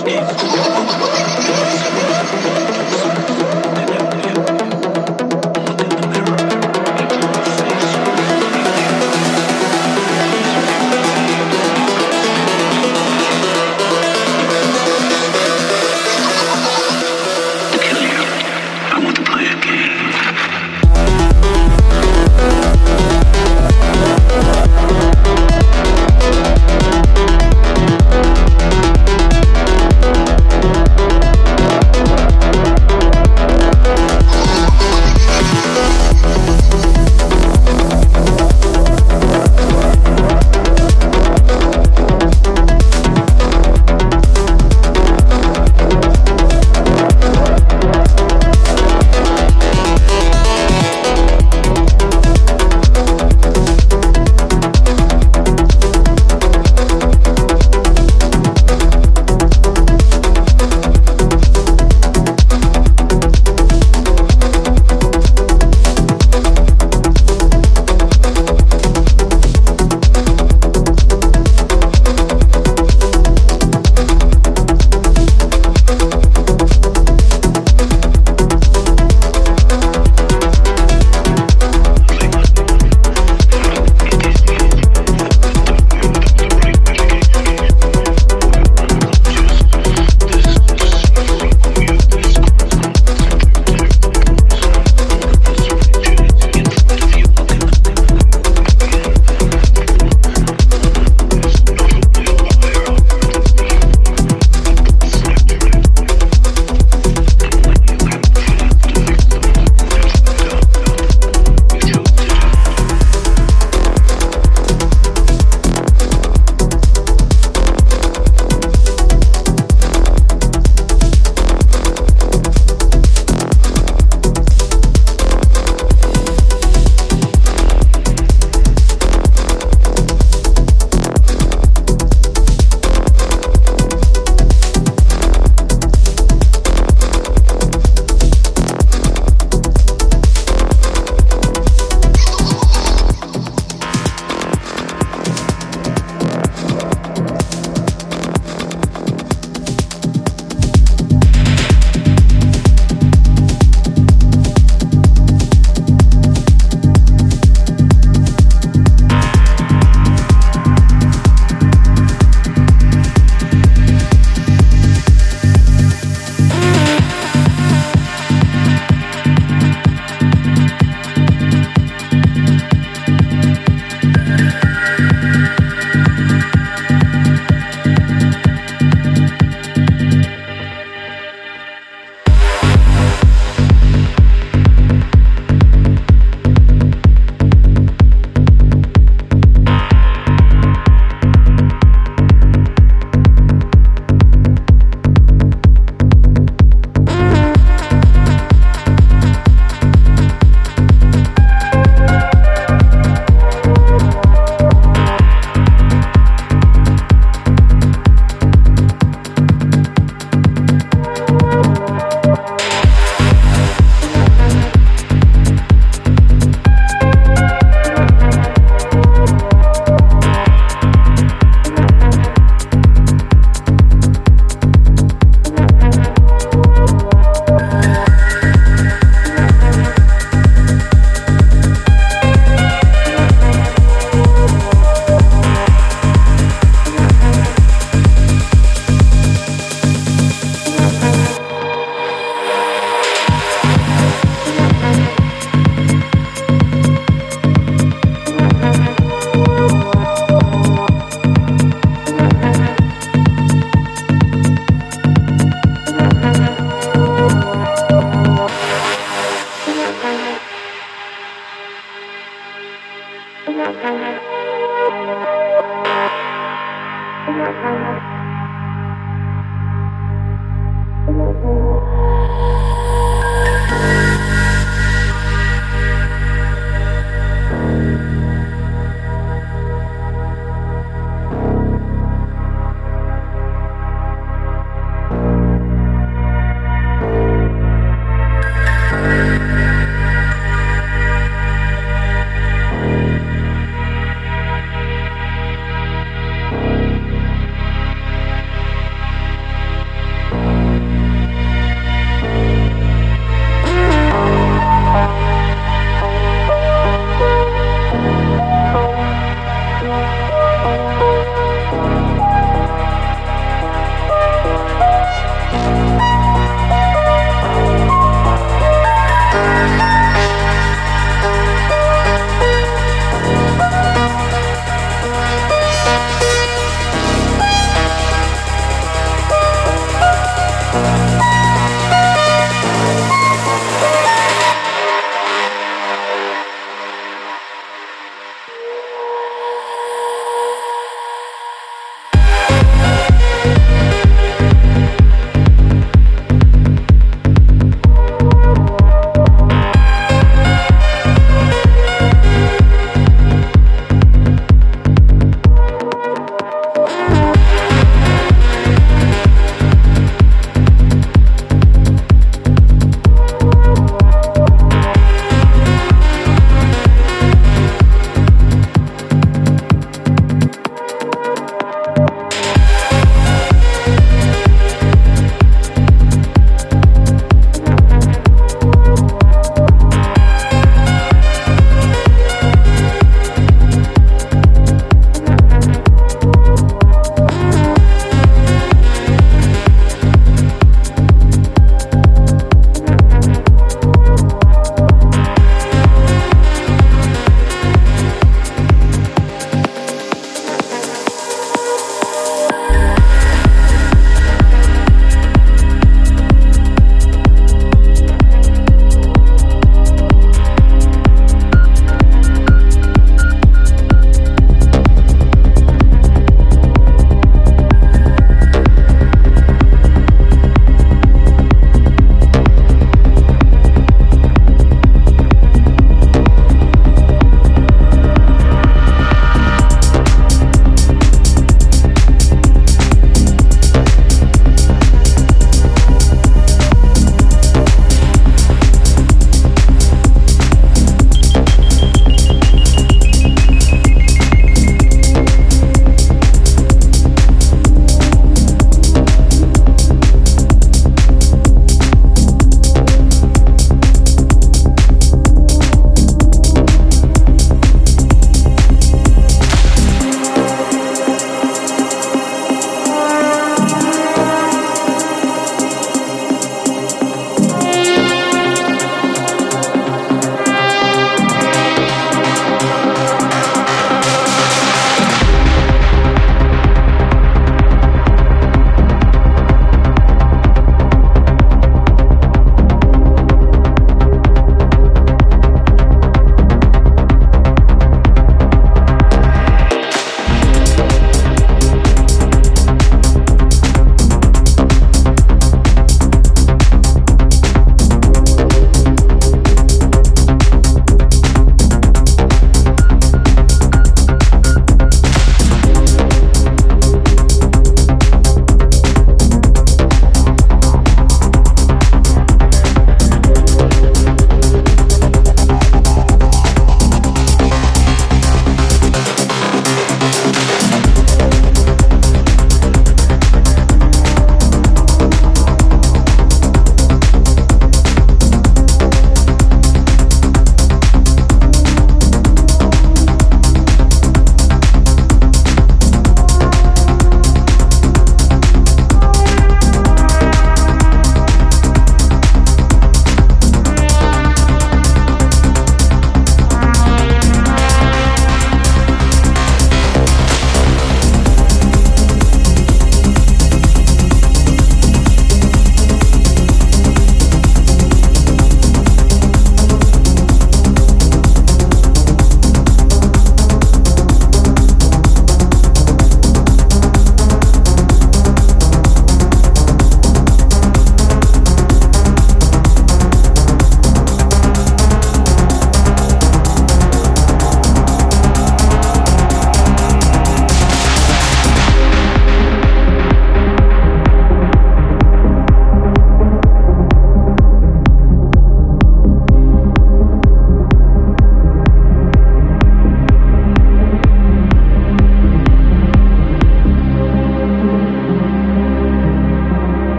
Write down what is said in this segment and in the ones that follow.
speak.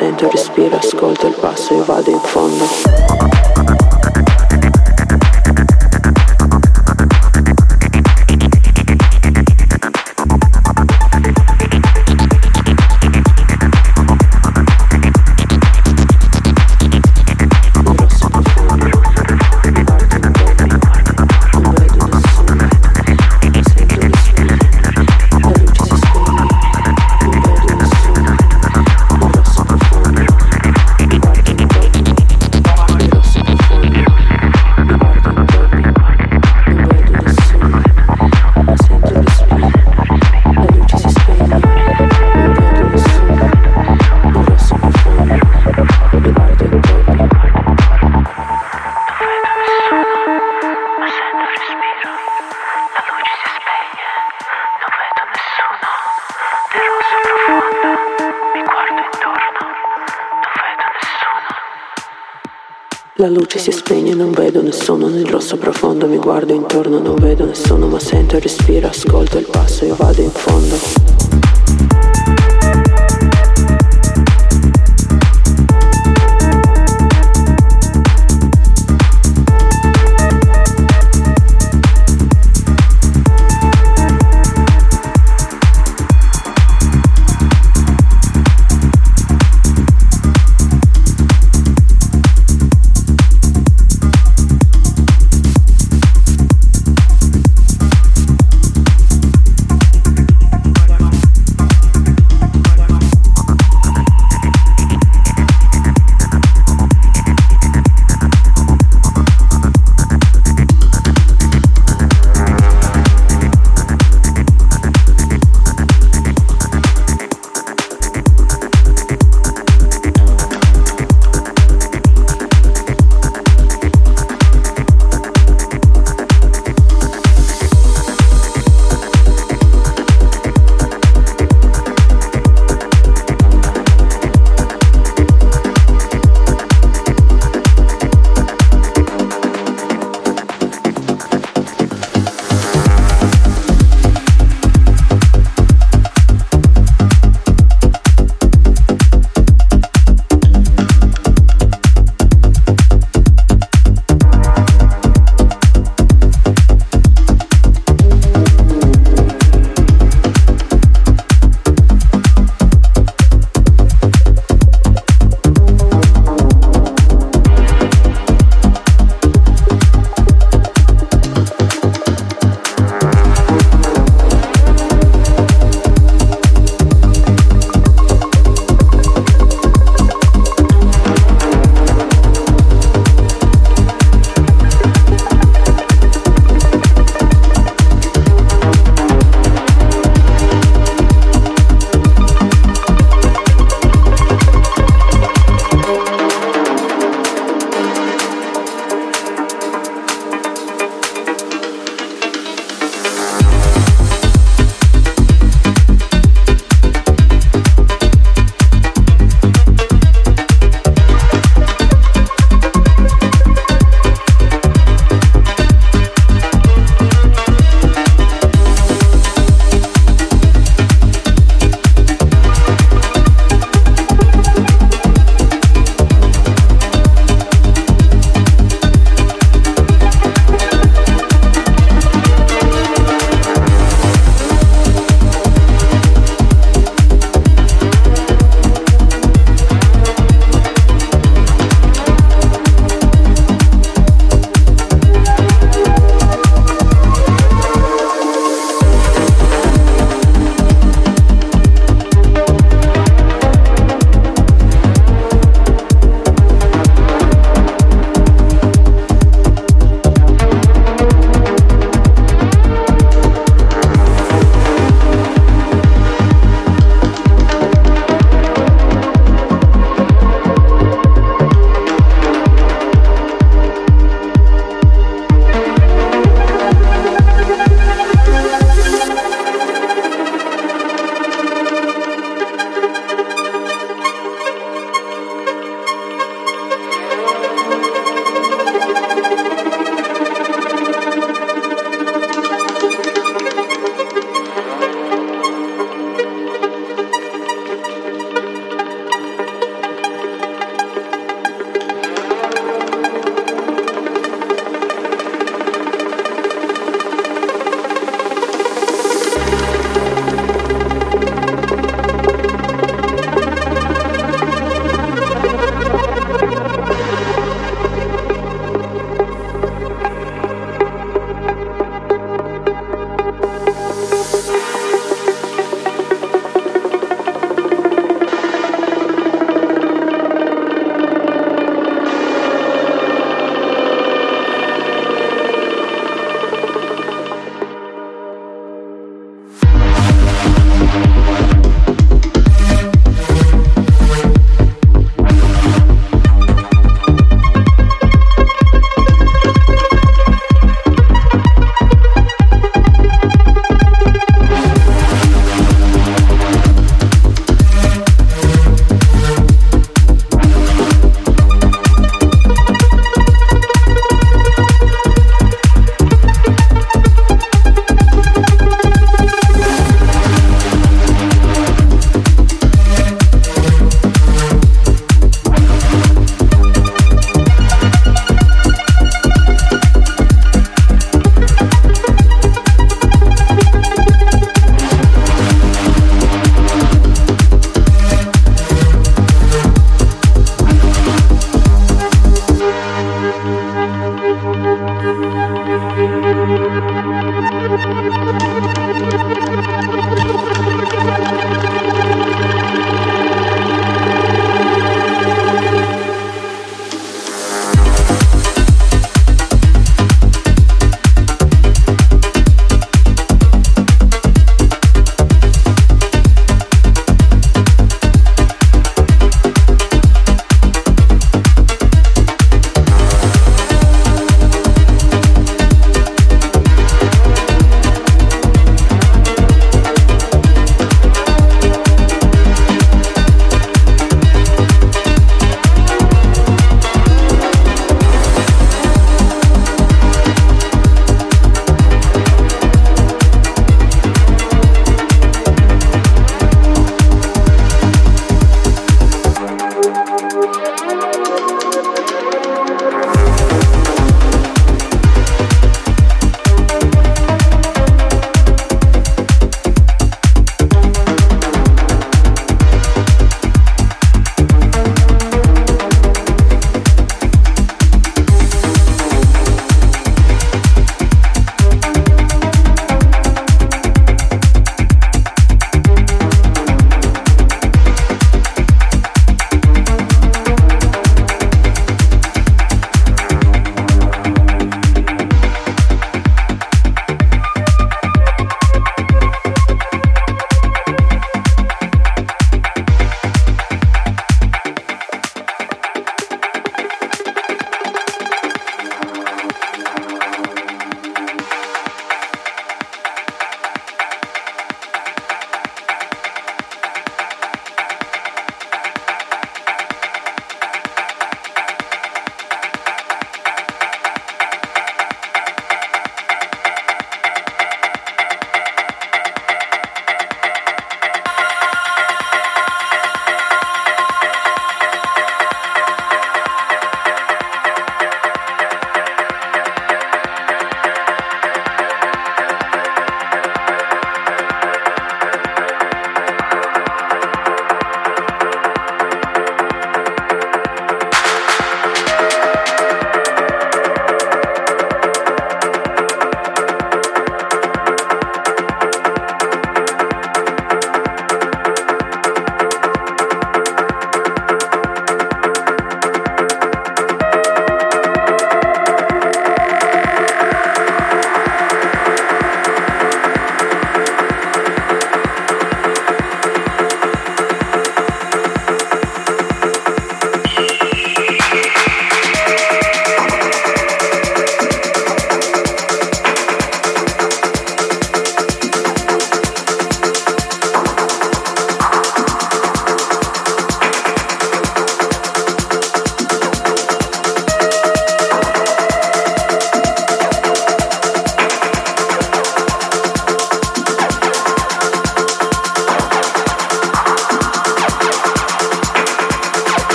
center to La luce si spegne, non vedo nessuno nel rosso profondo, mi guardo intorno, non vedo nessuno, ma sento il respiro, ascolto il passo e vado in fondo.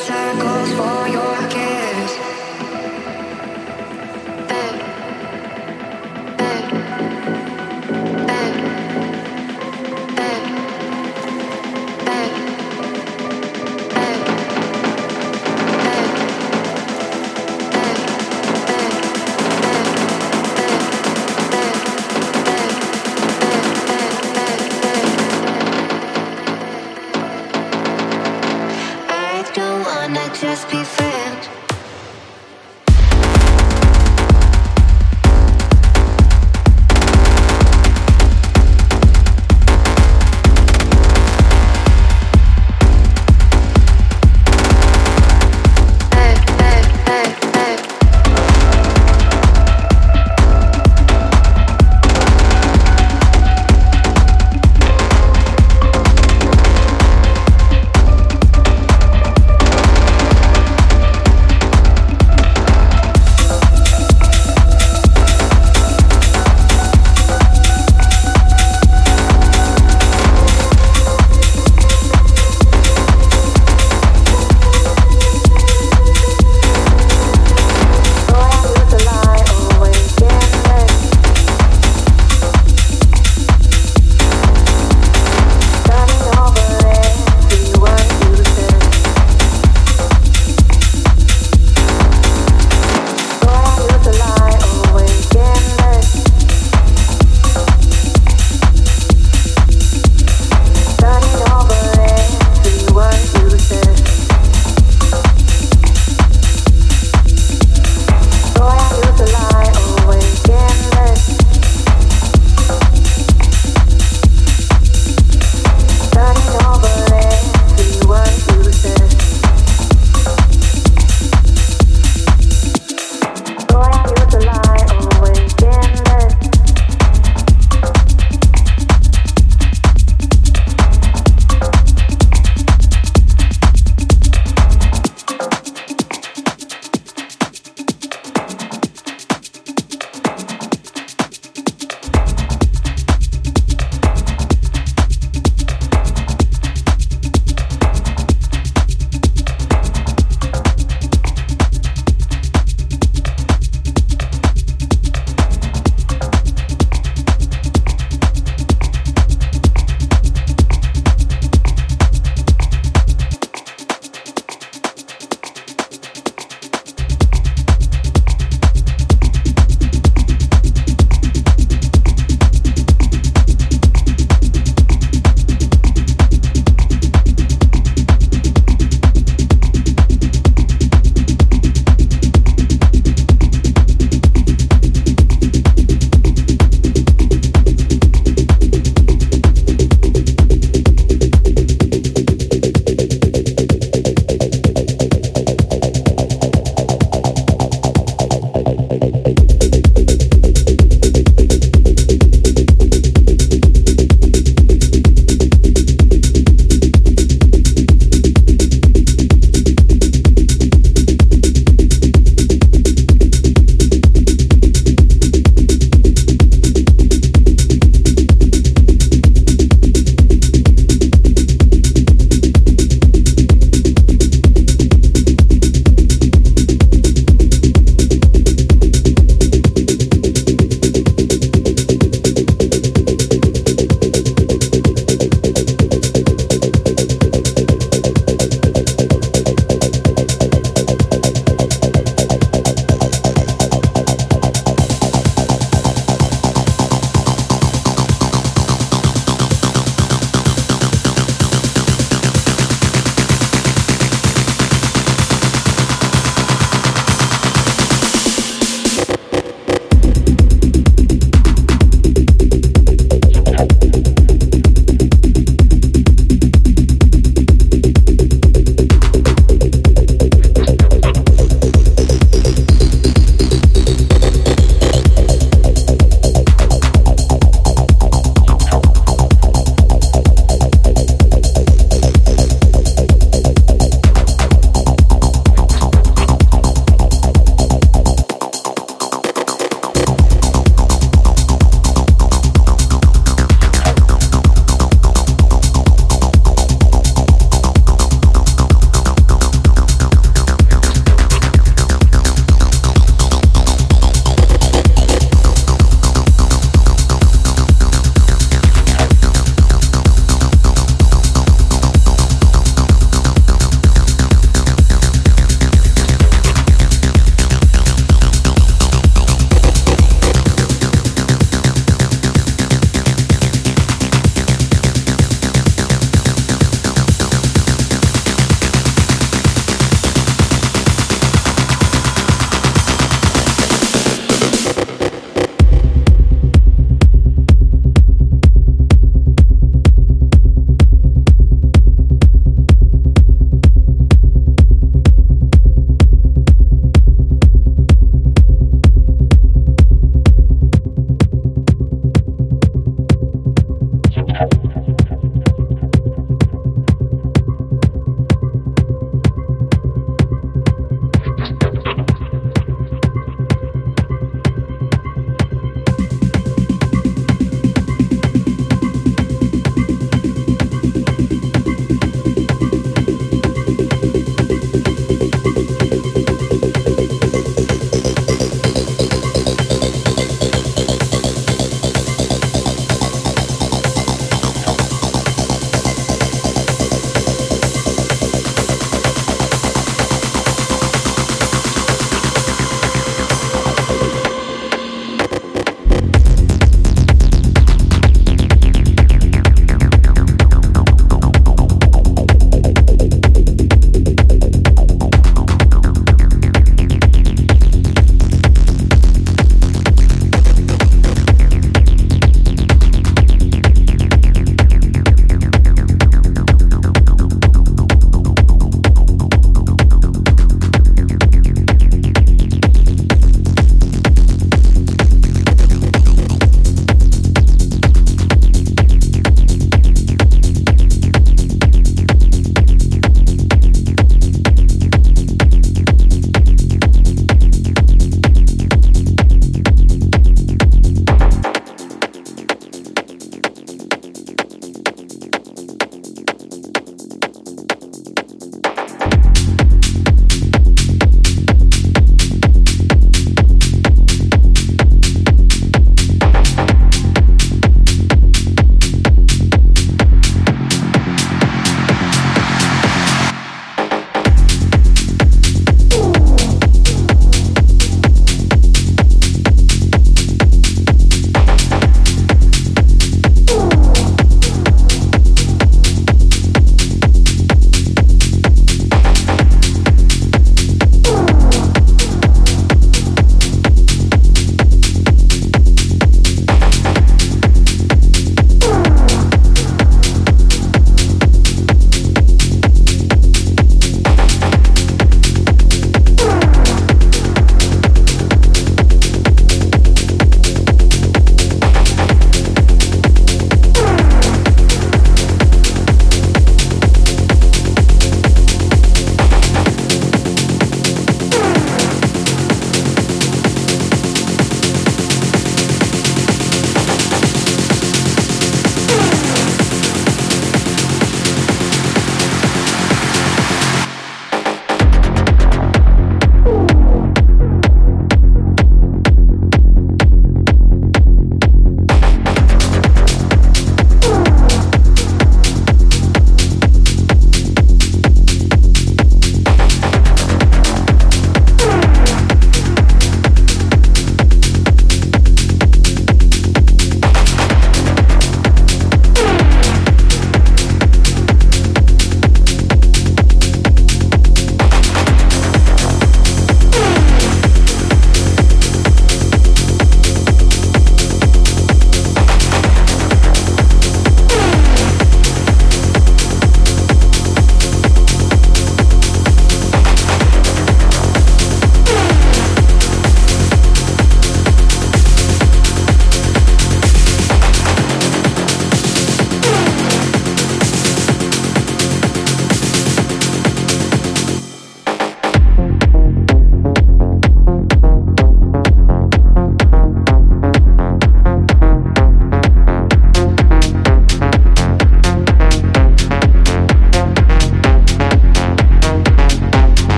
circles for your kiss.